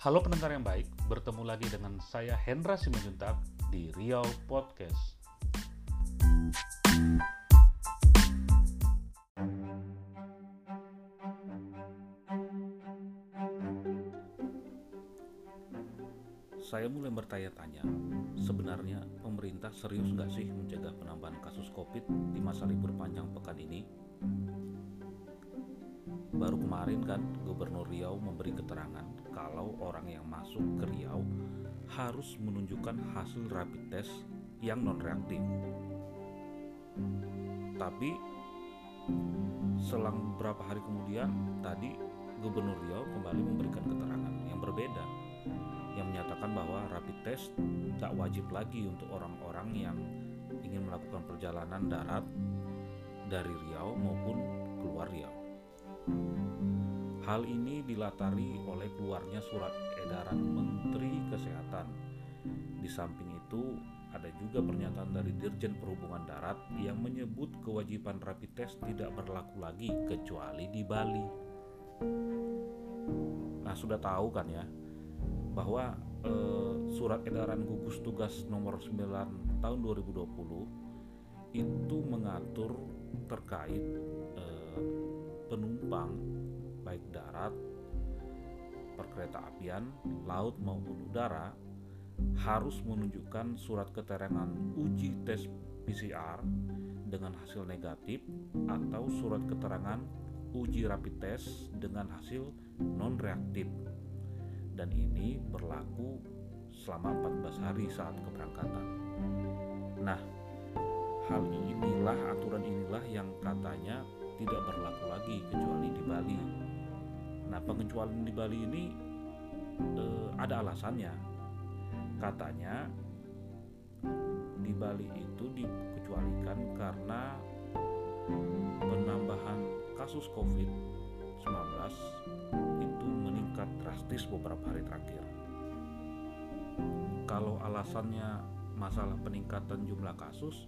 Halo pendengar yang baik, bertemu lagi dengan saya Hendra Simanjuntak di Riau Podcast. Saya mulai bertanya-tanya, sebenarnya pemerintah serius nggak sih menjaga penambahan kasus COVID di masa libur panjang pekan ini? Baru kemarin kan Gubernur Riau memberi keterangan kalau orang yang masuk ke Riau harus menunjukkan hasil rapid test yang non reaktif. Tapi selang beberapa hari kemudian tadi Gubernur Riau kembali memberikan keterangan yang berbeda yang menyatakan bahwa rapid test tak wajib lagi untuk orang-orang yang ingin melakukan perjalanan darat dari Riau maupun keluar Riau. Hal ini dilatari oleh keluarnya surat edaran Menteri Kesehatan. Di samping itu, ada juga pernyataan dari Dirjen Perhubungan Darat yang menyebut kewajiban rapid test tidak berlaku lagi kecuali di Bali. Nah, sudah tahu kan ya bahwa eh, surat edaran gugus tugas nomor 9 tahun 2020 itu mengatur terkait eh, penumpang baik darat, perkereta apian, laut maupun udara harus menunjukkan surat keterangan uji tes PCR dengan hasil negatif atau surat keterangan uji rapid test dengan hasil non reaktif. Dan ini berlaku selama 14 hari saat keberangkatan. Nah, hal inilah aturan inilah yang katanya tidak berlaku lagi kecuali di Bali. Nah, pengecualian di Bali ini eh, ada alasannya. Katanya di Bali itu dikecualikan karena penambahan kasus COVID-19 itu meningkat drastis beberapa hari terakhir. Kalau alasannya masalah peningkatan jumlah kasus,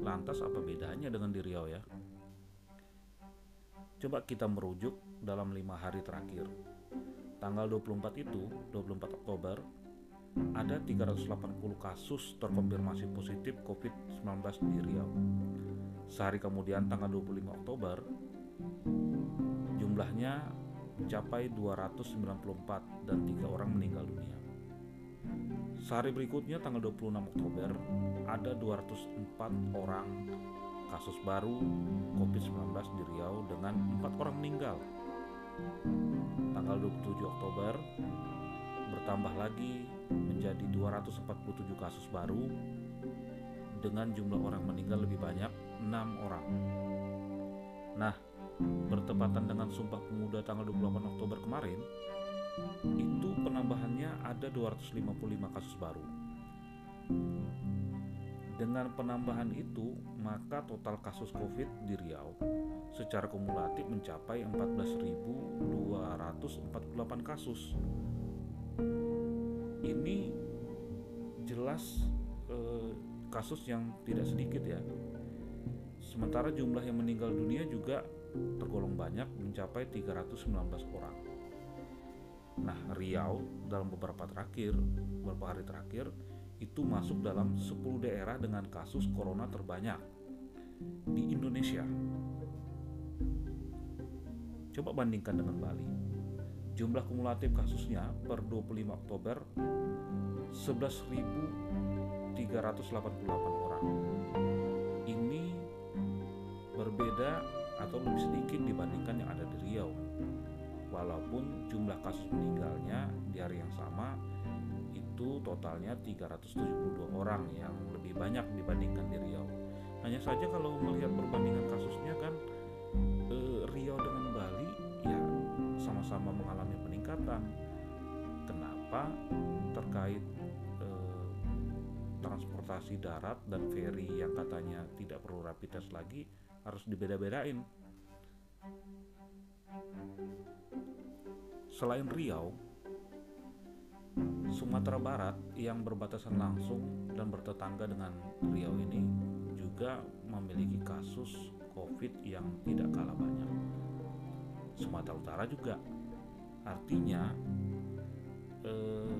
lantas apa bedanya dengan di Riau ya? Coba kita merujuk dalam lima hari terakhir. Tanggal 24 itu, 24 Oktober, ada 380 kasus terkonfirmasi positif COVID-19 di Riau. Sehari kemudian tanggal 25 Oktober, jumlahnya mencapai 294 dan tiga orang meninggal dunia. Sehari berikutnya tanggal 26 Oktober, ada 204 orang kasus baru COVID-19 di Riau dengan empat orang meninggal. Tanggal 27 Oktober bertambah lagi menjadi 247 kasus baru dengan jumlah orang meninggal lebih banyak 6 orang. Nah, bertepatan dengan Sumpah Pemuda tanggal 28 Oktober kemarin, itu penambahannya ada 255 kasus baru. Dengan penambahan itu, maka total kasus COVID di Riau secara kumulatif mencapai 14.248 kasus. Ini jelas eh, kasus yang tidak sedikit ya. Sementara jumlah yang meninggal dunia juga tergolong banyak mencapai 319 orang. Nah, Riau dalam beberapa terakhir, beberapa hari terakhir itu masuk dalam 10 daerah dengan kasus corona terbanyak di Indonesia. Coba bandingkan dengan Bali. Jumlah kumulatif kasusnya per 25 Oktober 11.388 orang. Ini berbeda atau lebih sedikit dibandingkan yang ada di Riau. Walaupun jumlah kasus meninggalnya di hari yang sama itu totalnya 372 orang yang lebih banyak dibandingkan di Riau. Hanya saja kalau melihat perbandingan kasusnya kan eh, Riau dengan Bali ya sama-sama mengalami peningkatan. Kenapa terkait eh, transportasi darat dan ferry yang katanya tidak perlu rapid test lagi harus dibeda-bedain. Selain Riau, Sumatera Barat yang berbatasan langsung dan bertetangga dengan Riau ini juga memiliki kasus COVID yang tidak kalah banyak. Sumatera Utara juga. Artinya eh,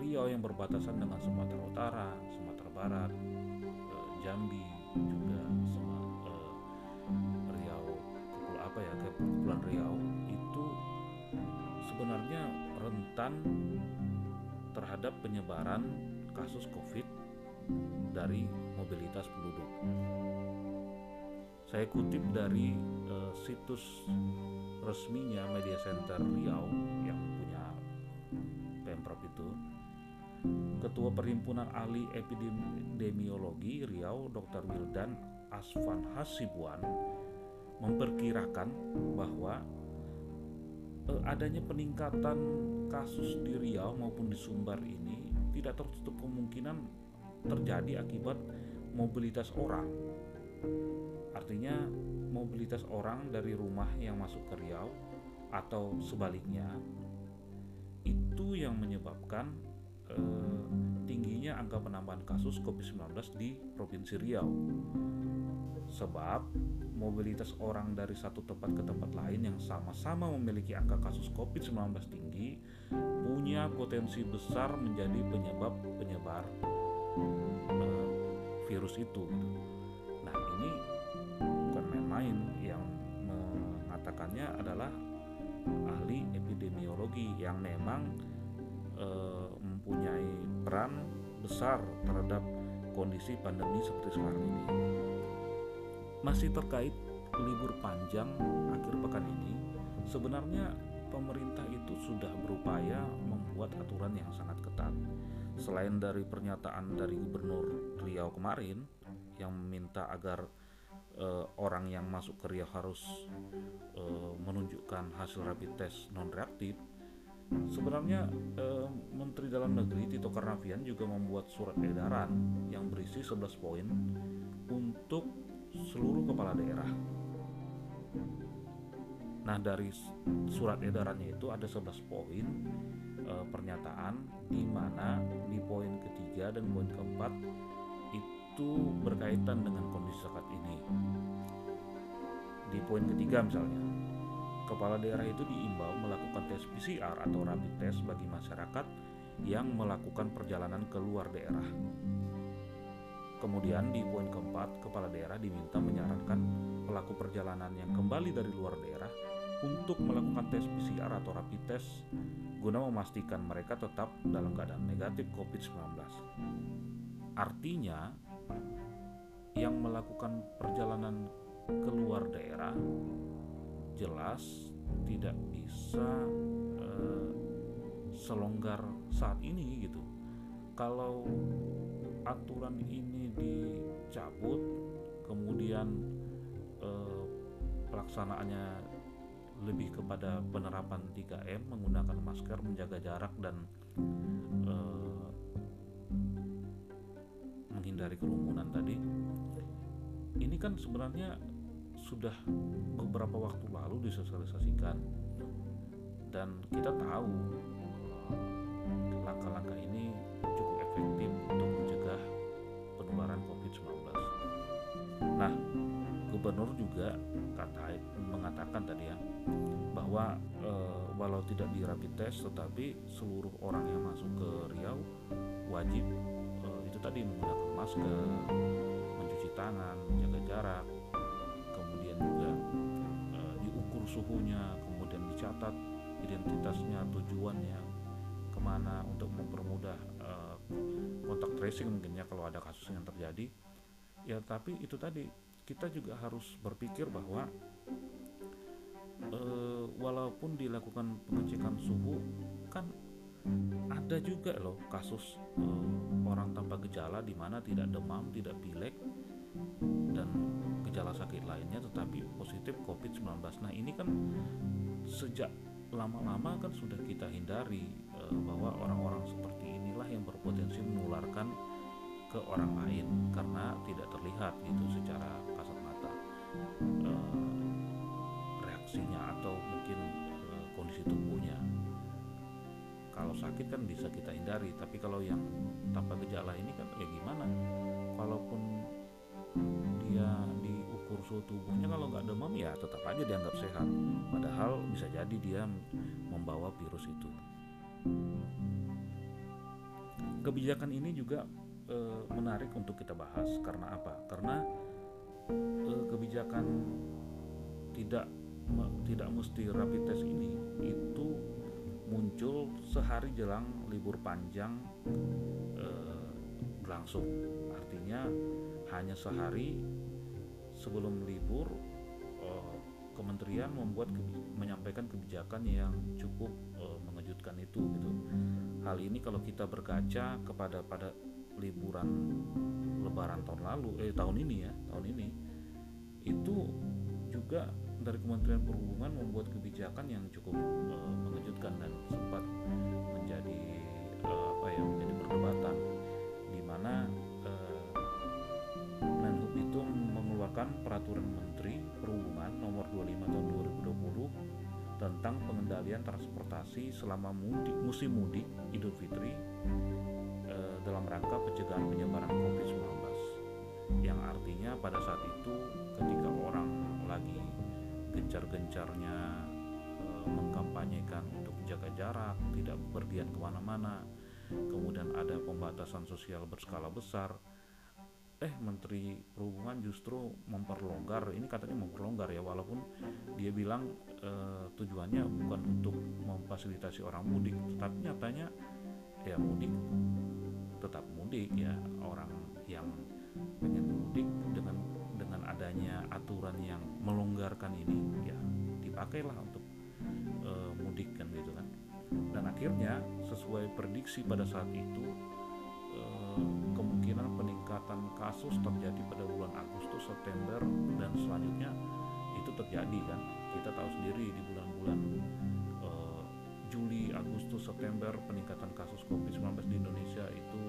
Riau yang berbatasan dengan Sumatera Utara, Sumatera Barat, eh, Jambi juga sama eh, Riau kepul apa ya kepulauan Riau itu sebenarnya rentan terhadap penyebaran kasus COVID dari mobilitas penduduk. Saya kutip dari uh, situs resminya Media Center Riau yang punya Pemprov itu. Ketua Perhimpunan Ahli Epidemiologi Riau Dr. Wildan Asvan Hasibuan memperkirakan bahwa uh, adanya peningkatan kasus di Riau maupun di Sumbar ini tidak tertutup kemungkinan terjadi akibat mobilitas orang. Artinya mobilitas orang dari rumah yang masuk ke Riau atau sebaliknya itu yang menyebabkan eh, tingginya angka penambahan kasus COVID-19 di Provinsi Riau. Sebab mobilitas orang dari satu tempat ke tempat lain yang sama-sama memiliki angka kasus COVID-19 tinggi punya potensi besar menjadi penyebab penyebar eh, virus itu. Nah, ini main yang mengatakannya adalah ahli epidemiologi yang memang e, mempunyai peran besar terhadap kondisi pandemi seperti sekarang ini. Masih terkait libur panjang akhir pekan ini, sebenarnya pemerintah itu sudah berupaya membuat aturan yang sangat ketat. Selain dari pernyataan dari Gubernur Riau kemarin yang meminta agar uh, orang yang masuk ke Riau harus uh, menunjukkan hasil rapid test non reaktif sebenarnya uh, Menteri Dalam Negeri Tito Karnavian juga membuat surat edaran yang berisi 11 poin untuk seluruh kepala daerah Nah dari surat edarannya itu ada 11 poin e, pernyataan di mana di poin ketiga dan poin keempat itu berkaitan dengan kondisi saat ini. Di poin ketiga misalnya, kepala daerah itu diimbau melakukan tes PCR atau rapid test bagi masyarakat yang melakukan perjalanan ke luar daerah. Kemudian di poin keempat, kepala daerah diminta menyarankan pelaku perjalanan yang kembali dari luar daerah untuk melakukan tes PCR atau rapid test guna memastikan mereka tetap dalam keadaan negatif COVID-19. Artinya, yang melakukan perjalanan keluar daerah jelas tidak bisa uh, selonggar saat ini gitu. Kalau aturan ini dicabut, kemudian uh, pelaksanaannya lebih kepada penerapan 3M menggunakan masker, menjaga jarak dan uh, menghindari kerumunan tadi ini kan sebenarnya sudah beberapa waktu lalu disosialisasikan dan kita tahu langkah-langkah ini cukup efektif untuk mencegah penularan COVID-19. Nah, gubernur juga kata mengatakan tadi ya bahwa e, walau tidak di rapid test tetapi seluruh orang yang masuk ke Riau wajib itu tadi menggunakan masker, mencuci tangan, menjaga jarak, suhunya, kemudian dicatat identitasnya, tujuannya ke mana untuk mempermudah e, kontak tracing mungkin ya kalau ada kasus yang terjadi. Ya tapi itu tadi kita juga harus berpikir bahwa e, walaupun dilakukan pengecekan suhu kan ada juga loh kasus uh, orang tanpa gejala di mana tidak demam, tidak pilek lainnya tetapi positif COVID-19. Nah, ini kan sejak lama-lama kan sudah kita hindari uh, bahwa orang-orang seperti inilah yang berpotensi menularkan ke orang lain karena tidak terlihat itu secara kasat mata uh, reaksinya atau mungkin uh, kondisi tubuhnya kalau sakit kan bisa kita hindari tapi kalau yang tanpa gejala ini kan ya gimana suhu tubuhnya kalau nggak demam ya tetap aja dianggap sehat padahal bisa jadi dia membawa virus itu kebijakan ini juga e, menarik untuk kita bahas karena apa? Karena e, kebijakan tidak me, tidak mesti rapid test ini itu muncul sehari jelang libur panjang e, berlangsung. Artinya hanya sehari sebelum libur kementerian membuat menyampaikan kebijakan yang cukup uh, mengejutkan itu gitu. Hal ini kalau kita berkaca kepada pada liburan lebaran tahun lalu eh tahun ini ya, tahun ini itu juga dari Kementerian Perhubungan membuat kebijakan yang cukup uh, mengejutkan dan sempat menjadi uh, apa ya menjadi perdebatan di mana peraturan Menteri Perhubungan nomor 25 tahun 2020 tentang pengendalian transportasi selama mudik musim mudik Idul Fitri eh, dalam rangka pencegahan penyebaran COVID-19 yang artinya pada saat itu ketika orang lagi gencar-gencarnya eh, mengkampanyekan untuk jaga jarak, tidak berpergian ke mana-mana, kemudian ada pembatasan sosial berskala besar, eh Menteri Perhubungan justru memperlonggar ini katanya memperlonggar ya walaupun dia bilang eh, tujuannya bukan untuk memfasilitasi orang mudik tetapi nyatanya ya mudik tetap mudik ya orang yang pengen mudik dengan dengan adanya aturan yang melonggarkan ini ya dipakailah untuk eh, mudik kan gitu kan. Dan akhirnya sesuai prediksi pada saat itu kemungkinan peningkatan kasus terjadi pada bulan Agustus, September dan selanjutnya itu terjadi kan. Kita tahu sendiri di bulan-bulan uh, Juli, Agustus, September peningkatan kasus COVID-19 di Indonesia itu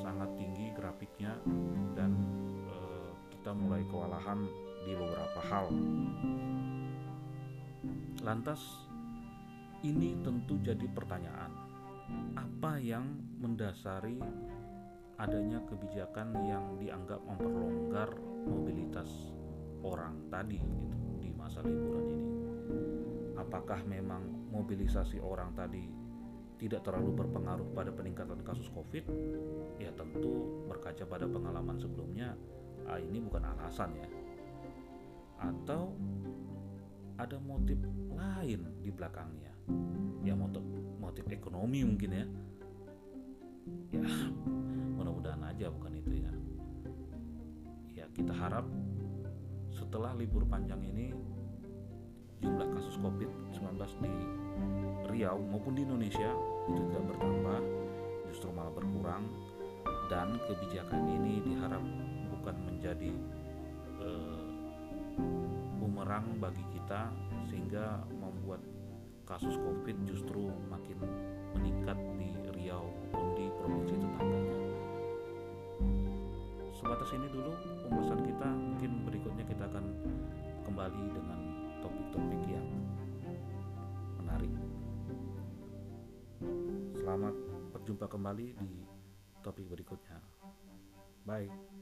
sangat tinggi grafiknya dan uh, kita mulai kewalahan di beberapa hal. Lantas ini tentu jadi pertanyaan apa yang mendasari adanya kebijakan yang dianggap memperlonggar mobilitas orang tadi gitu di masa liburan ini. Apakah memang mobilisasi orang tadi tidak terlalu berpengaruh pada peningkatan kasus Covid? Ya tentu berkaca pada pengalaman sebelumnya, ah, ini bukan alasan ya. Atau ada motif lain di belakangnya ya motif motif ekonomi mungkin ya ya kita harap setelah libur panjang ini jumlah kasus COVID-19 di Riau maupun di Indonesia itu tidak bertambah justru malah berkurang. Dan kebijakan ini diharap bukan menjadi uh, bumerang bagi kita sehingga membuat kasus COVID justru kembali dengan topik-topik yang menarik. Selamat berjumpa kembali di topik berikutnya. Bye.